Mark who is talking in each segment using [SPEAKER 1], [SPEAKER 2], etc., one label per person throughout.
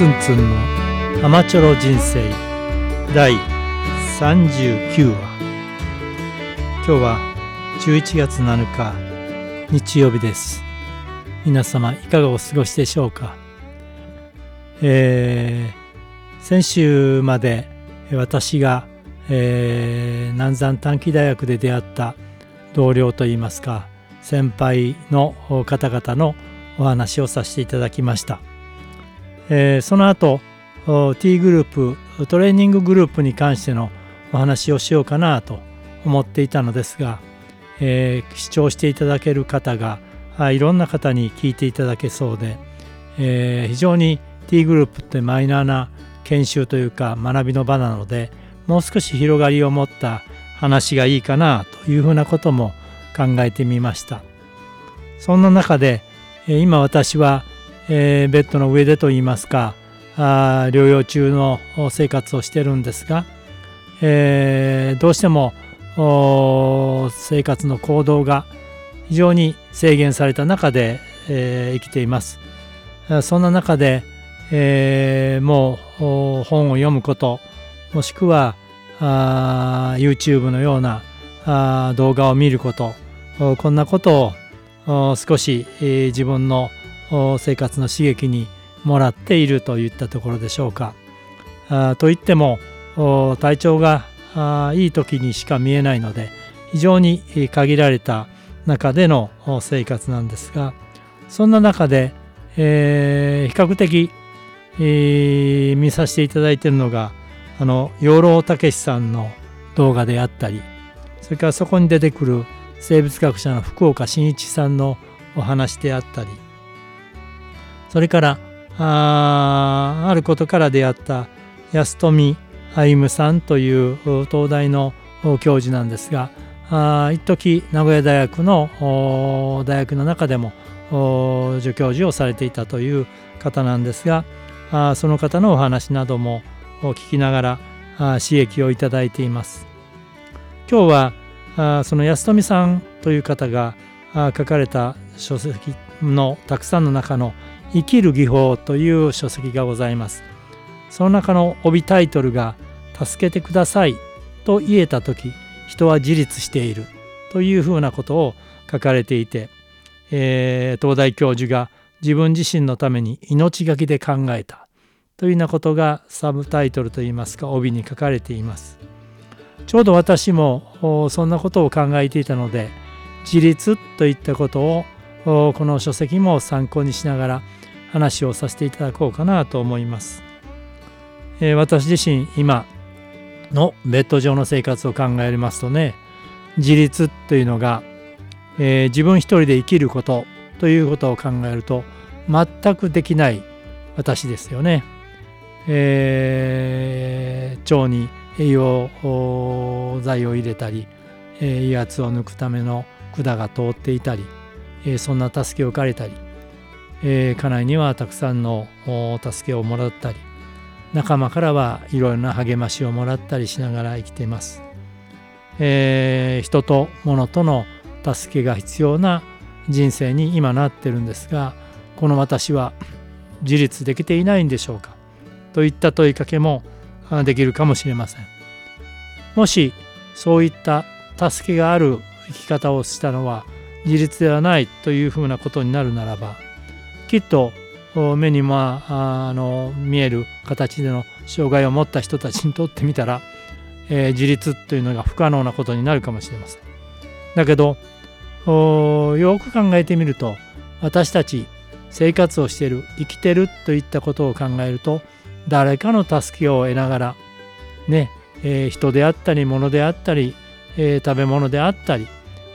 [SPEAKER 1] ツンツンのアマチョロ人生。第39話。今日は11月7日。日曜日です。皆様いかがお過ごしでしょうか。えー、先週まで私が、えー、南山短期大学で出会った同僚といいますか先輩の方々のお話をさせていただきました、えー、その後 T グループトレーニンググループに関してのお話をしようかなと思っていたのですが、えー、視聴していただける方がいろんな方に聞いていただけそうで、えー、非常に T グループってマイナーな研修というか学びの場なのでもう少し広がりを持った話がいいかなというふうなことも考えてみました。そんな中で今私は、えー、ベッドの上でといいますかあ療養中の生活をしてるんですが、えー、どうしても生活の行動が非常に制限された中で、えー、生きています。そんな中で、えー、もう本を読むこともしくはあ YouTube のようなあ動画を見ることこんなことを少し、自分の生活の刺激にもらっているといったところでしょうか。といっても体調がいい時にしか見えないので非常に限られた中での生活なんですがそんな中で、えー、比較的、えー、見させていただいているのがあの養老孟さんの動画であったりそれからそこに出てくる生物学者の福岡伸一さんのお話であったりそれからああることから出会った安富歩さんという東大の教授なんですがあ一時名古屋大学の大学の中でも助教授をされていたという方なんですがあその方のお話なども聞きながら刺激をいただいています。今日はあその安富さんという方が書かれた書籍のたくさんの中の「生きる技法」という書籍がございます。その中の帯タイトルが「助けてください」と言えた時人は自立しているというふうなことを書かれていて、えー、東大教授が自分自身のために命がきで考えたというようなことがサブタイトルといいますか帯に書かれています。ちょうど私もそんなことを考えていたので自立といったことをこの書籍も参考にしながら話をさせていただこうかなと思います。えー、私自身今のベッド上の生活を考えますとね自立というのが、えー、自分一人で生きることということを考えると全くできない私ですよね。えー、腸に栄養剤を入れたり、え威圧を抜くための管が通っていたり、えそんな助けを借りたり、え家内にはたくさんの助けをもらったり仲間からはいろいろな励ましをもらったりしながら生きています。えー、人と物との助けが必要な人生に今なってるんですがこの私は自立できていないんでしょうか？といった問いかけもできるかもしれません。もしそういった助けがある生き方をしたのは自立ではないというふうなことになるならばきっと目にまああの見える形での障害を持った人たちにとってみたら、えー、自立というのが不可能なことになるかもしれません。だけどよく考えてみると私たち生活をしている生きてるといったことを考えると誰かの助けを得ながらね、えー、人であったり物であったり、えー、食べ物であったり、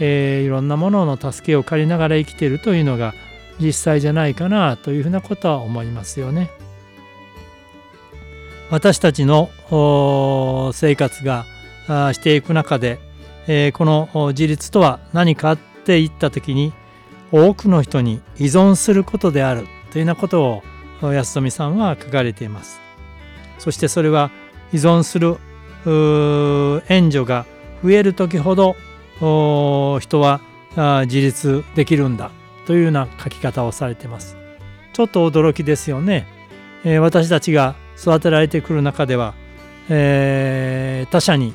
[SPEAKER 1] えー、いろんなものの助けを借りながら生きているというのが実際じゃないかなというふうなことは思いますよね。私たちの生活がしていく中で、えー、この自立とは何かって言った時に多くの人に依存することであるというようなことを安富さんは書かれています。そしてそれは依存する援助が増える時ほど人は自立できるんだというような書き方をされてます。ちょっと驚きですよね。えー、私たちが育てられてくる中では、えー、他者に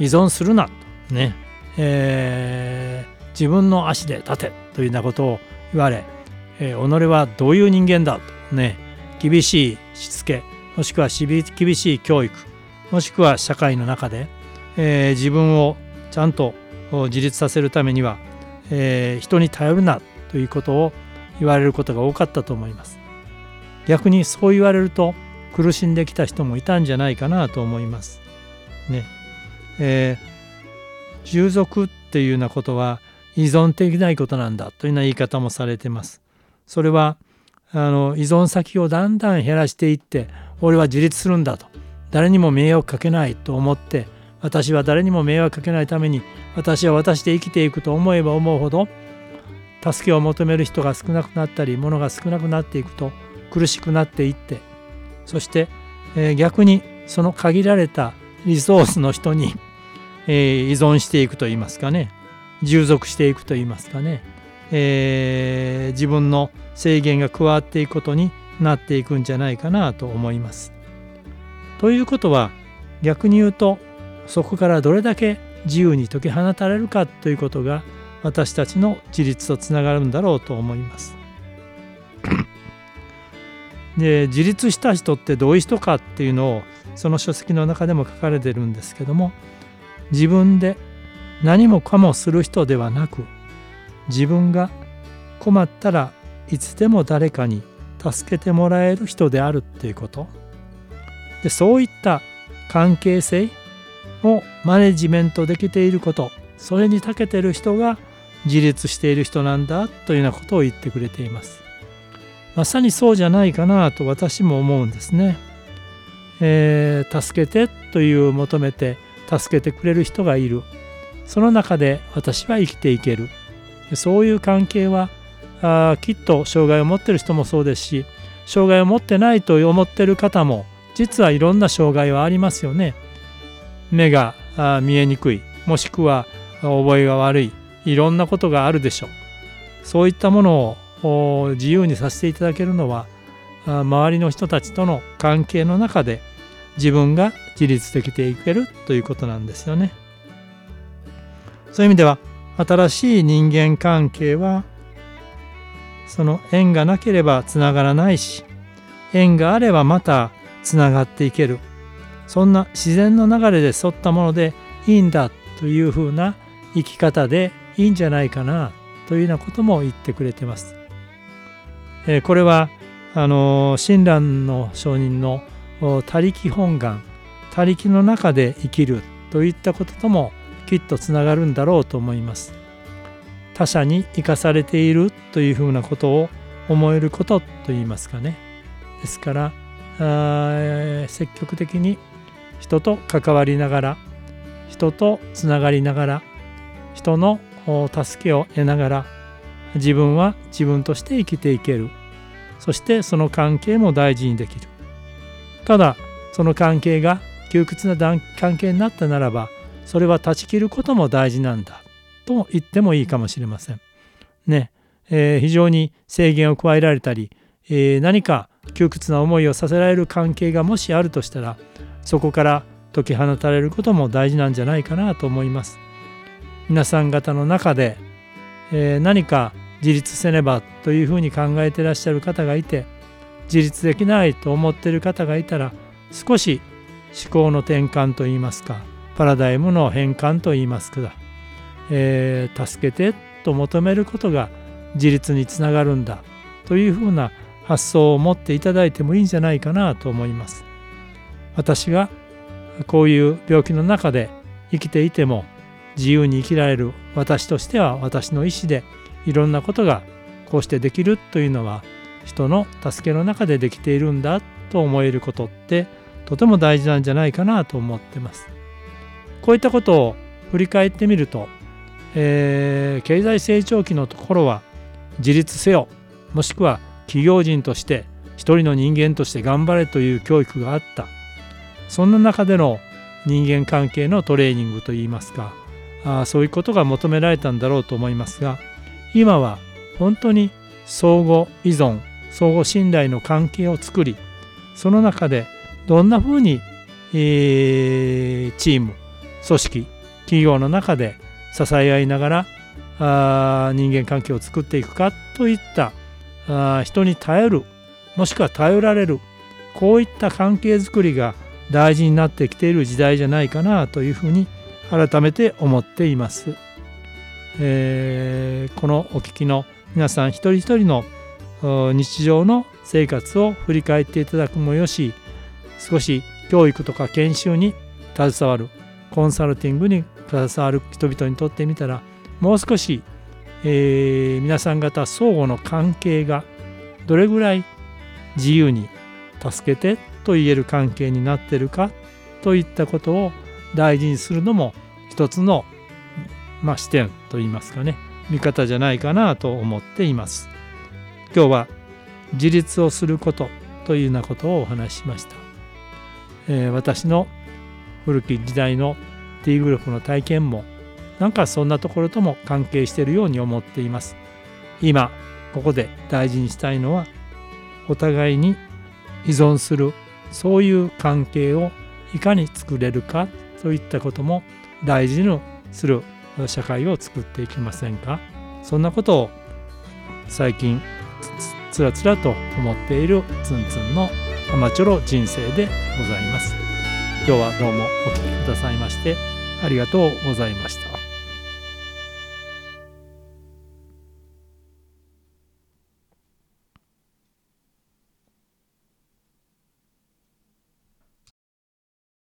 [SPEAKER 1] 依存するなとね、えー、自分の足で立てというようなことを言われ、えー、己はどういう人間だとね厳しいしつけもしくは厳しい教育もしくは社会の中で、えー、自分をちゃんと自立させるためには、えー、人に頼るなということを言われることが多かったと思います。逆にそう言われると苦しんできた人もいたんじゃないかなと思います。ね。えー、従属っていうようなことは依存できないことなんだというような言い方もされてます。それはあの依存先をだんだん減らしていって俺は自立するんだと誰にも迷惑かけないと思って私は誰にも迷惑かけないために私は私で生きていくと思えば思うほど助けを求める人が少なくなったり物が少なくなっていくと苦しくなっていってそして、えー、逆にその限られたリソースの人に、えー、依存していくといいますかね従属していくといいますかね、えー、自分の制限が加わっていくことになっていくんじゃないかなと思います。ということは逆に言うとそこからどれだけ自由に解き放たれるかということが私たちの自立とつながるんだろうと思います。で自立した人ってどういう人かっていうのをその書籍の中でも書かれてるんですけども自分で何もかもする人ではなく自分が困ったらいつでも誰かに助けてもらえる人であるっていうことでそういった関係性をマネジメントできていることそれに長けてる人が自立している人なんだというようなことを言ってくれています。まさにそうじゃないかなと私も思うんですね、えー、助けてという求めて助けてくれる人がいる。その中で私は生きていける。そういう関係はあきっと障害を持ってる人もそうですし障害を持ってないと思ってる方も実はいろんな障害はありますよね。目が見えにくい。もしくは覚えが悪い。いろんなことがあるでしょう。そういったものを自由にさせていただけるのは周りの人たちとの関係の中で自分が自立できていけるということなんですよね。そういう意味では新しい人間関係はその縁がなければつながらないし縁があればまたつながっていけるそんな自然の流れで沿ったものでいいんだというふうな生き方でいいんじゃないかなというようなことも言ってくれてます。えー、これはあの親鸞の上人の「他力本願」他力の中で生きるといったことともきっとつながるんだろうと思います。他者に生かされているというふうなことを思えることといいますかね。ですから積極的に人と関わりながら人とつながりながら人の助けを得ながら自分は自分として生きていけるそしてその関係も大事にできるただその関係が窮屈な関係になったならばそれは断ち切ることも大事なんだと言ってもいいかもしれません。ね、えー、非常に制限を加えられたり、えー、何か窮屈な思いをさせられる関係がもしあるとしたらそこから解き放たれることも大事なんじゃないかなと思います。皆さん方の中で、えー、何か自立せねばというふうに考えてらっしゃる方がいて自立できないと思っている方がいたら少し思考の転換といいますかパラダイムの変換といいますか、えー、助けてと求めることが自立につながるんだというふうな発想を持っていただいてもいいんじゃないかなと思います。私がこういう病気の中で生きていても自由に生きられる私としては私の意思でいろんなことがこうしてできるというのは人の助けの中でできているんだと思えることってとても大事なんじゃないかなと思ってます。こういったことを振り返ってみると、えー、経済成長期のところは自立せよもしくは企業人として一人の人間として頑張れという教育があったそんな中での人間関係のトレーニングといいますかあそういうことが求められたんだろうと思いますが今は本当に相互依存相互信頼の関係を作りその中でどんなふうに、えー、チーム組織企業の中で支え合いながらあ人間関係を作っていくかといったあ人に頼るもしくは頼られるこういった関係づくりが大事になってきている時代じゃないかなというふうに思います改めて思っています。えー、このお聞きの皆さん一人一人の日常の生活を振り返っていただくもよし少し教育とか研修に携わるコンサルティングに携わる人々にとってみたらもう少し、えー、皆さん方相互の関係がどれぐらい自由に助けてと言える関係になってるかといったことを大事にするのも一つの、まあ、視点といいますかね見方じゃないかなと思っています。今日は自立をすることというようなことをお話ししました。えー、私の古き時代の T グループの体験もなんかそんなところとも関係しているように思っています。今ここで大事にしたいのはお互いに依存するそういう関係をいかに作れるかそういったことも大事にする社会を作っていきませんか？そんなことを最近つらつらと思っているツンツンのアマチュロ人生でございます。今日はどうもお聴きくださいましてありがとうございました。